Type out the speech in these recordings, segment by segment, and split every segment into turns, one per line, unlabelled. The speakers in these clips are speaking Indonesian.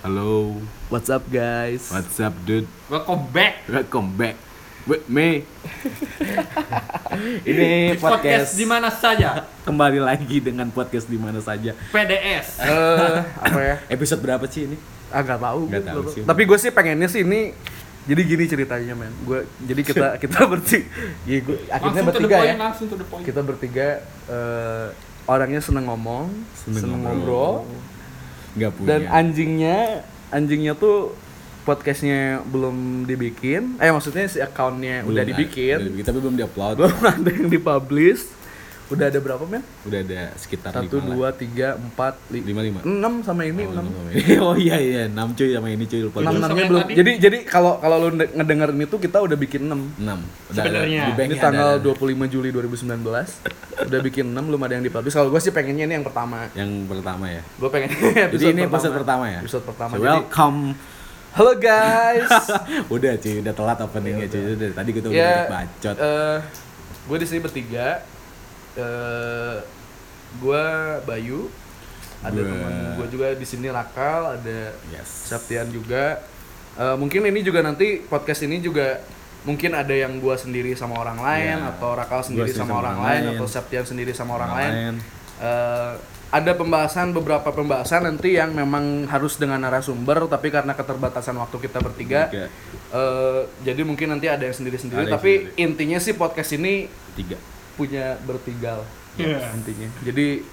Halo,
What's up guys?
what's up dude?
Welcome back.
Welcome back with me. Ini
podcast
podcast
di mana saja.
kembali lagi dengan podcast di mana saja.
PDS.
Eh, apa ya?
Episode berapa sih ini?
Agak tahu.
Nggak tahu
gua-
sih.
Tapi gue sih pengennya sih ini jadi gini ceritanya men. Gue jadi kita kita bertiga, ya gua, akhirnya
Langsung
bertiga
point,
ya.
langsung to the point.
Kita bertiga eh, orangnya seneng ngomong, seneng, ngobrol,
Punya.
dan anjingnya anjingnya tuh podcastnya belum dibikin. Eh maksudnya si accountnya
Belum
udah dibikin,
Udah dibikin, tapi belum diupload.
belum ada yang dipublish. Udah ada berapa men?
Udah ada sekitar
Satu,
lima
dua, tiga, empat, li-
lima lima.
enam sama ini
Oh,
enam.
lima, lima. oh iya iya, enam cuy sama ini cuy lupa
enam enamnya belum
tadi?
jadi jadi kalau kalau lu nge- ngedengerin itu kita udah bikin enam
Enam. Udah
Sebenarnya.
ada. Di banknya
ini tanggal
ada.
25 Juli 2019 udah bikin enam belum ada yang dipublish kalau gue sih pengennya ini yang pertama
yang pertama ya.
gue pengen
Jadi ini episode pertama ya.
episode pertama
So,
Jadi,
welcome.
halo guys
udah cuy, udah telat openingnya cuy. Udah tadi kita udah
ya
banyak bacot.
eh gue di sini bertiga eh gue Bayu ada
Gua-
teman gue juga di sini Rakal ada
Yes.
Septian juga. Eh, mungkin ini juga nanti podcast ini juga mungkin ada yang gua sendiri sama orang lain
Ya.
atau Rakal sendiri
Gua
sama, orang, lain, atau Septian sendiri sama orang, lain. Eh, ada pembahasan beberapa pembahasan nanti yang memang harus dengan narasumber tapi karena keterbatasan waktu kita bertiga
Tiga.
eh, jadi mungkin nanti ada yang sendiri-sendiri tapi
sendiri.
intinya sih podcast ini
Tiga.
Punya bertiga lah
Iya.
intinya. Jadi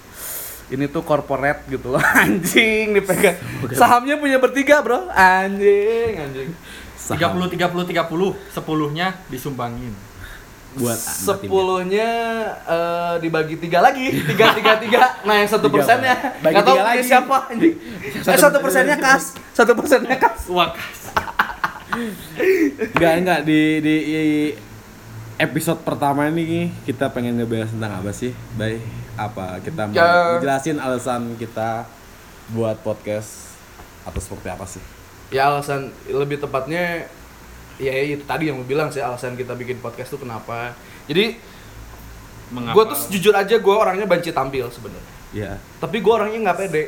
ini tuh corporate gitu loh anjing dipegang. Sahamnya punya bertiga, Bro. Anjing, anjing.
30 30 30 sepuluhnya disumbangin.
buat
Sepuluhnya eh, dibagi tiga lagi, tiga tiga tiga. Nah yang satu
Tiga
persennya nggak tahu
tiga lagi.
siapa anjing. Eh satu persennya kas, satu persennya kas.
Wakas.
Enggak enggak di, di di episode pertama ini kita pengen ngebahas tentang apa sih? Baik, apa kita mau
Ya.
jelasin alasan kita buat podcast atau seperti apa sih?
Ya alasan lebih tepatnya ya itu tadi yang gue bilang sih alasan kita bikin podcast tuh kenapa. Jadi
Mengapa?
gue tuh jujur aja gue orangnya banci tampil sebenarnya.
Ya,
Tapi gue orangnya nggak pede.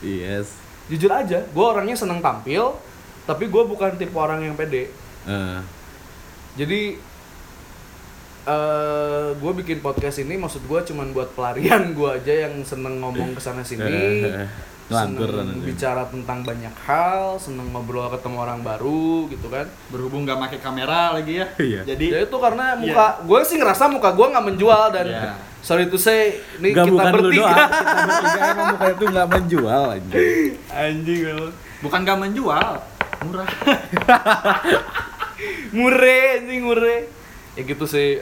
yes.
jujur aja gue orangnya seneng tampil tapi gue bukan tipe orang yang pede
Eh,
jadi eh gue bikin podcast ini maksud gue cuman buat pelarian gue aja yang seneng ngomong ke sana
sini
seneng
nanti.
bicara tentang banyak hal seneng ngobrol ketemu orang baru gitu kan
Berhubung nggak pakai kamera lagi ya.
Iya.
Jadi
ya itu karena muka gue sih ngerasa muka gue nggak menjual dan
Iya.
sorry to say ini kita bertiga
doang, kita bertiga emang muka itu enggak menjual anjing.
anjing lu
bukan nggak menjual, murah.
mure anjing mure ya gitu sih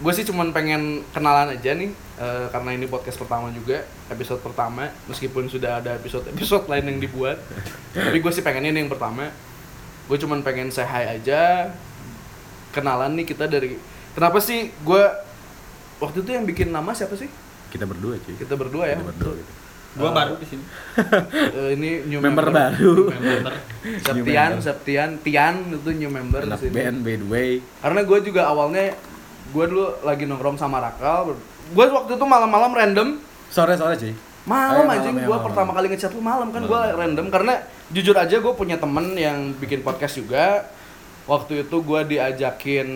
gue sih cuman pengen kenalan aja nih eh, karena ini podcast pertama juga episode pertama meskipun sudah ada episode episode lain yang dibuat tapi gue sih pengen ini yang pertama gue cuman pengen say hi aja kenalan nih kita dari kenapa sih gue waktu itu yang bikin nama siapa sih
Kita berdua cuy.
kita berdua ya
Kita berdua gitu.
Gua baru di sini.
Eh, ini new
Member
member,
baru.
Member.
Septian
member.
Septian Tian itu new member di sini.
band by the way.
karena gue juga awalnya gue dulu lagi nongkrong sama Rakal gue waktu itu malam-malam random
Sore-sore cuy.
malam
ya,
gue
malam.
pertama kali ngechat lu malam kan gue random karena jujur aja gue punya temen yang bikin podcast juga waktu itu gue diajakin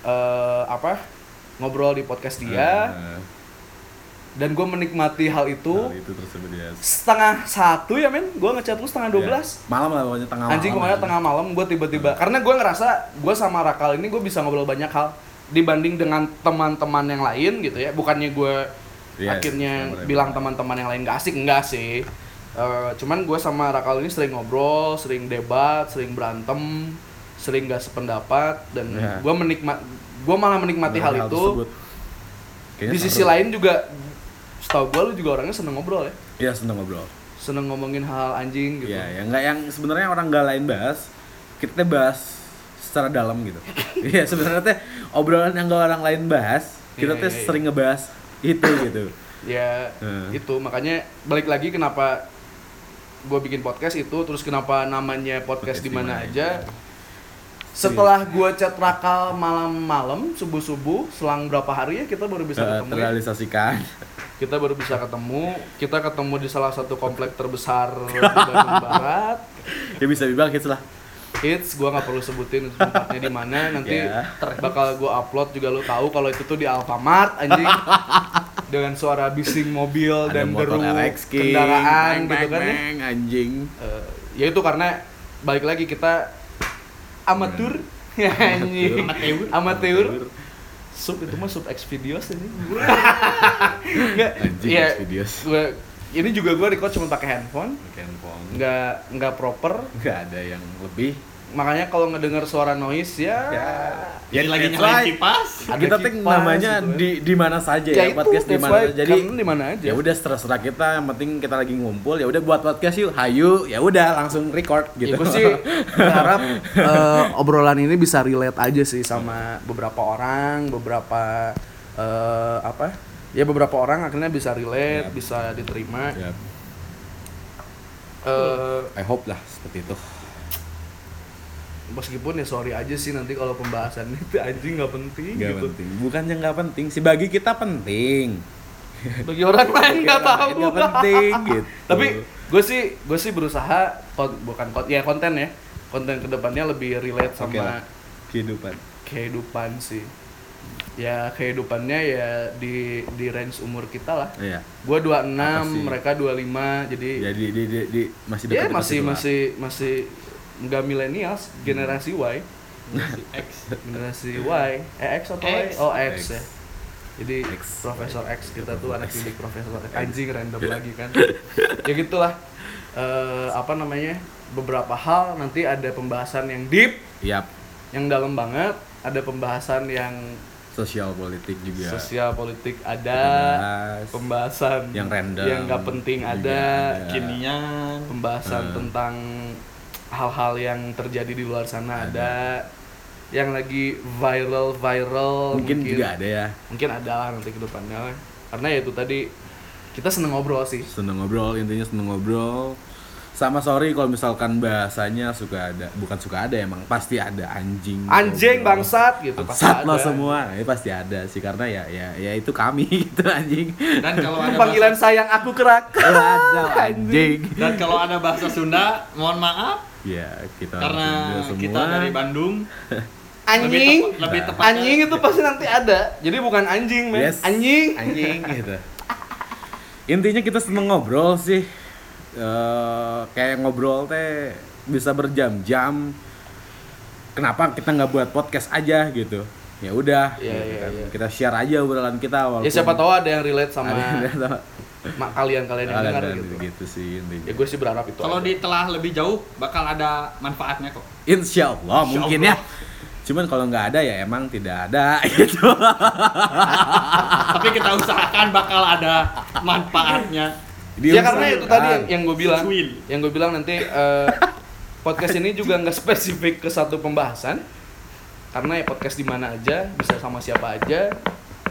eh, apa ngobrol di podcast dia
Eh,
dan gue menikmati hal itu
hal itu tersebut
setengah satu ya men gue ngechat lu setengah dua belas
Ya. Malam lah pokoknya tengah
Anjing
malam.
ke mana tengah malam gue tiba-tiba karena gue ngerasa gue sama Rakal ini gue bisa ngobrol banyak hal dibanding dengan teman-teman yang lain gitu ya bukannya gue
Yes,
akhirnya
bener-bener.
bilang teman-teman yang lain gak asik enggak sih Eh, cuman gue sama Rakal ini sering ngobrol sering debat sering berantem sering gak sependapat dan
Ya.
gue menikmat gue malah menikmati hal, itu
tersebut. Kayaknya
di sisi lain juga setahu gue lu juga orangnya seneng ngobrol ya
Iya seneng ngobrol.
seneng ngomongin hal anjing gitu
Iya, yang nggak yang sebenarnya orang nggak lain bahas, kita bahas secara dalam gitu. Iya, sebenarnya teh obrolan yang nggak orang lain bahas, kita
Iya,
teh
iya.
sering ngebahas itu gitu.
ya
Hmm.
itu makanya balik lagi kenapa gue bikin podcast itu terus kenapa namanya podcast,
Podcast
di mana aja
Aja.
setelah gue chat rakal malam-malam subuh-subuh selang berapa hari ya kita baru bisa ketemu ya?
terrealisasikan.
Kita baru bisa ketemu kita ketemu di salah satu komplek terbesar di Bandung Barat.
Ya bisa dibilang hits lah.
hits gua nggak perlu sebutin tempatnya di mana. Nanti
Ya.
ter- bakal gua upload juga lu tahu kalau itu tuh di Alfamart anjing. Dengan suara bising mobil
Ada
dan deru kendaraan
bang,
gitu
bang,
kan ya.
bang, anjing.
Eh, ya itu karena balik lagi kita amatur. Anjing.
Amateur.
amateur sub itu mah sub Xvideos ini Enggak,
Anjing
iya,
Xvideos.
gua ini juga gua record cuma pakai handphone
Handphone.
nggak nggak proper
Nggak ada yang lebih.
makanya kalau ngedengar suara noise ya,
Jadi lagi
That's
nyalain kipas.
Ada
kita tag
kipas
namanya
gitu kan.
di di mana saja
Ya
ya, podcast di mana jadi
di mana aja.
ya udah terserah kita yang penting kita lagi ngumpul ya udah buat podcast yuk hayu ya udah langsung record gitu
Ya, sih berharap eh, obrolan ini bisa relate aja sih sama beberapa orang, beberapa eh, apa? Ya beberapa orang akhirnya bisa relate,
Yap.
bisa diterima.
ya,
Eh,
I hope lah seperti itu
meskipun ya sorry aja sih nanti kalau pembahasan itu anjing nggak penting
nggak
gitu.
penting bukannya nggak penting sih bagi kita penting
Bagi orang lain nggak tahu.
nggak penting gitu
Tapi gue sih gue sih berusaha kon- bukan kon ya konten ya konten ke depannya lebih relate sama
lah. kehidupan
kehidupan sih. Ya kehidupannya ya di di range umur kita lah.
iya
Gua 26,
Apa sih?
mereka 25, jadi
ya di, di, di, di masih
ya
dekat
masih masih masih nggak milenials, generasi Y,
X.
generasi Y, eh X atau Y?
X.
Oh X,
X.
ya. Jadi
X.
Profesor X kita tuh anak didik Profesor X. Anjing random lagi kan. ya gitulah. Eh apa namanya? Beberapa hal nanti ada pembahasan yang deep,
Yap,
yang dalam banget, ada pembahasan yang
sosial politik juga
sosial politik ada,
Bahas.
pembahasan
Yang random
yang nggak penting ada,
ada.
Kinian.
pembahasan
Hmm.
tentang hal-hal yang terjadi di luar sana. Ada, yang lagi viral viral
mungkin, juga ada ya.
Mungkin ada lah nanti ke depannya. Karena ya itu tadi kita seneng ngobrol sih.
Seneng ngobrol intinya seneng ngobrol sama sorry kalau misalkan bahasanya suka ada bukan suka ada emang pasti ada anjing
anjing
ngobrol.
bangsat gitu. Pasti
bangsat lo semua. Ya pasti ada sih karena ya ya ya itu kami gitu anjing.
Dan kalau ada
panggilan
bahasa,
sayang aku kerak.
Ada anjing.
dan kalau ada bahasa Sunda, mohon maaf.
Ya kita
karena
semua.
kita dari Bandung.
anjing.
Lebih, tepa- lebih
Nah.
tepatnya
anjing itu pasti nanti ada. Jadi bukan anjing men.
Yes.
anjing.
Anjing gitu. Intinya kita seneng ngobrol sih Eh, kayak ngobrol teh bisa berjam-jam kenapa kita nggak buat podcast aja gitu ya udah
Iya,
gitu
iya,
kan.
iya.
kita share aja obrolan kita walaupun
ya siapa tahu ada yang relate sama mak kalian kalian yang dengar
kalian
gitu
gitu sih intinya
ya gue sih berharap itu
Kalau ditelah lebih jauh bakal ada manfaatnya kok.
insya Allah
Insya
mungkin
Allah.
ya cuman kalau nggak ada ya emang tidak ada gitu
Tapi kita usahakan bakal ada manfaatnya.
Ya karena itu tadi yang, yang gue bilang. Yang gue bilang nanti eh, podcast ini juga nggak spesifik ke satu pembahasan. Karena ya podcast di mana aja bisa sama siapa aja.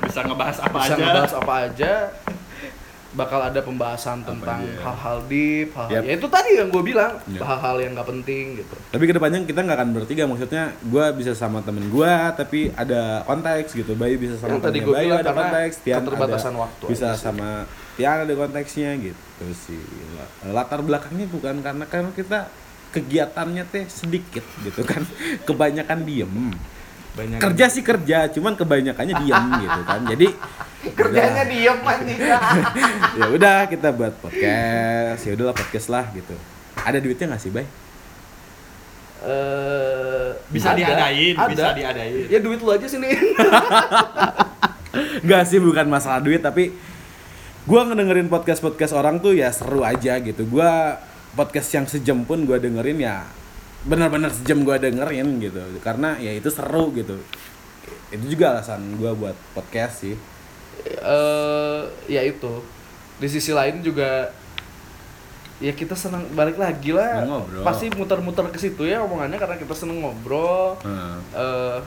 Bisa ngebahas apa
bisa
aja.
ngebahas apa aja bakal ada pembahasan tentang
aja.
hal-hal deep hal
Yap.
ya itu tadi yang gue bilang
Yap.
hal-hal yang nggak penting gitu.
Tapi ke depannya kita nggak akan bertiga maksudnya gue bisa sama temen gue tapi ada konteks gitu. Bayu bisa sama
Yang tadi
Bayu
bilang
ada konteks. Tian
keterbatasan
ada,
waktu
bisa sama Tian ada konteksnya gitu sih. Latar belakangnya bukan karena karena kita kegiatannya teh sedikit gitu kan. Kebanyakan diem
banyak
kerja sih kerja cuman kebanyakannya diem gitu kan. Jadi
kerjanya diem anjing.
Ya udah kita buat podcast. Ya udahlah podcast lah gitu. Ada duitnya nggak sih bay?
Eh,
Bisa
ada,
diadain,
ada.
bisa diadain.
ya duit lu aja sini.
Nggak sih bukan masalah duit tapi gua ngedengerin podcast podcast orang tuh ya seru aja gitu. Gua podcast yang sejam pun gua dengerin ya benar-benar sejam gua dengerin gitu. Karena ya itu seru gitu. Itu juga alasan gua buat podcast sih.
Eh ya itu. Di sisi lain juga ya kita senang balik lagi lah.
Ngobrol.
pasti muter-muter ke situ ya omongannya karena kita seneng ngobrol.
Heeh.
eh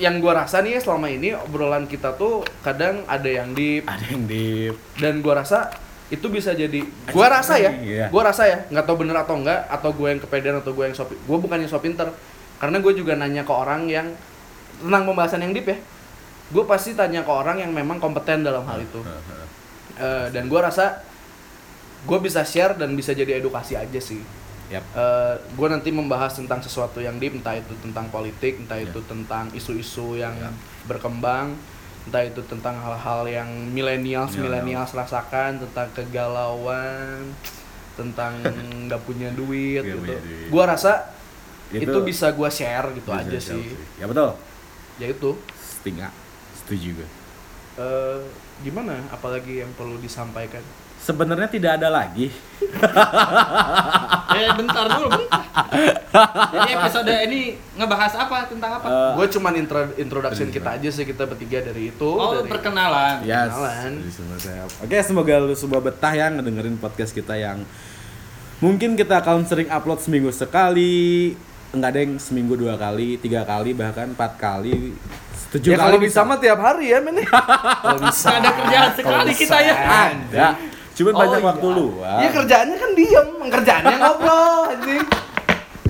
yang gua rasa nih ya selama ini obrolan kita tuh kadang ada yang deep.
Ada yang deep.
Dan gua rasa itu bisa jadi gua rasa ya
Iya.
gua rasa ya nggak tahu bener atau enggak atau gue yang kepedean atau gue yang so gua bukannya so pinter karena gue juga nanya ke orang yang tentang pembahasan yang deep ya gue pasti tanya ke orang yang memang kompeten dalam hal itu Eh, dan gue rasa gue bisa share dan bisa jadi edukasi aja sih
Yap.
gue nanti membahas tentang sesuatu yang deep entah itu tentang politik entah
Ya.
itu tentang isu-isu yang
Ya.
berkembang entah itu tentang hal-hal yang Millennials.
millennials
rasakan tentang kegalauan tentang nggak punya duit
Nggak
gitu
punya duit.
gue rasa itu,
Itu
bisa gue share gitu aja
jauh
sih
Ya betul.
ya itu
Setingga. Setuju gue.
Eh, gimana apalagi yang perlu disampaikan
Sebenarnya tidak ada lagi.
Eh bentar dulu, bentar. Jadi episode ini ngebahas apa tentang apa?
Eh,
gue cuman intro introduction
Terus,
kita aja sih kita bertiga dari itu
oh,
dari
perkenalan.
Yes.
Kenalan.
Jadi semua saya- Oke, semoga lu semua betah ya ngedengerin podcast kita yang mungkin kita akan sering upload seminggu sekali, enggak ada yang seminggu dua kali, tiga kali, bahkan empat kali, tujuh
ya
kali
kalau bisa mah tiap hari ya men kalau bisa
ada kerjaan sekali kita ya.
ada. Cuman
Oh,
banyak
iya.
waktu luang.
Iya kerjaannya kan diem, kerjaannya ngobrol anjing.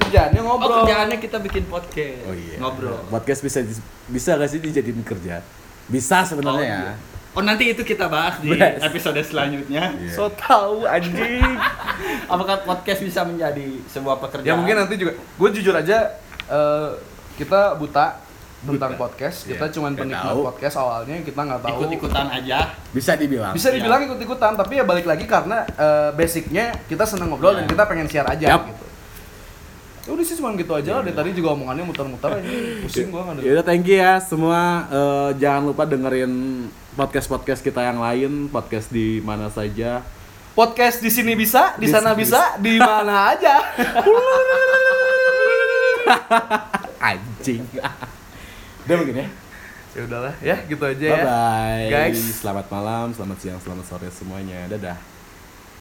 Kerjaannya
Oh,
ngobrol.
kerjaannya kita bikin podcast.
Oh iya.
Ngobrol.
Podcast bisa bisa gak sih dijadiin kerja? Bisa sebenarnya
Oh,
ya.
iya. Oh nanti itu kita bahas di
Yes.
episode selanjutnya.
Iya.
So tahu anjing.
Apakah podcast bisa menjadi sebuah pekerjaan?
ya mungkin nanti juga gue jujur aja eh, kita buta tentang podcast.
Iya,
Kita cuman
nggak
penikmat
tahu.
podcast awalnya kita nggak tahu.
ikut-ikutan aja.
Bisa dibilang.
Bisa dibilang ikut-ikutan, tapi ya balik lagi karena eh, basicnya kita seneng ngobrol dan
Iya.
kita pengen share aja
Yup.
gitu. Ya udah sih cuma gitu aja lah. Dari tadi juga omongannya muter-muter ini pusing gua nggak
Ya udah thank you ya semua Eh, jangan lupa dengerin podcast-podcast kita yang lain, podcast di mana saja.
Podcast di sini bisa, di
Di-
sana bisa, di mana aja.
Anjing. Udah mungkin ya.
ya udahlah ya, gitu aja
Bye
ya.
bye.
Guys.
Selamat malam, selamat siang, selamat sore semuanya. Dadah.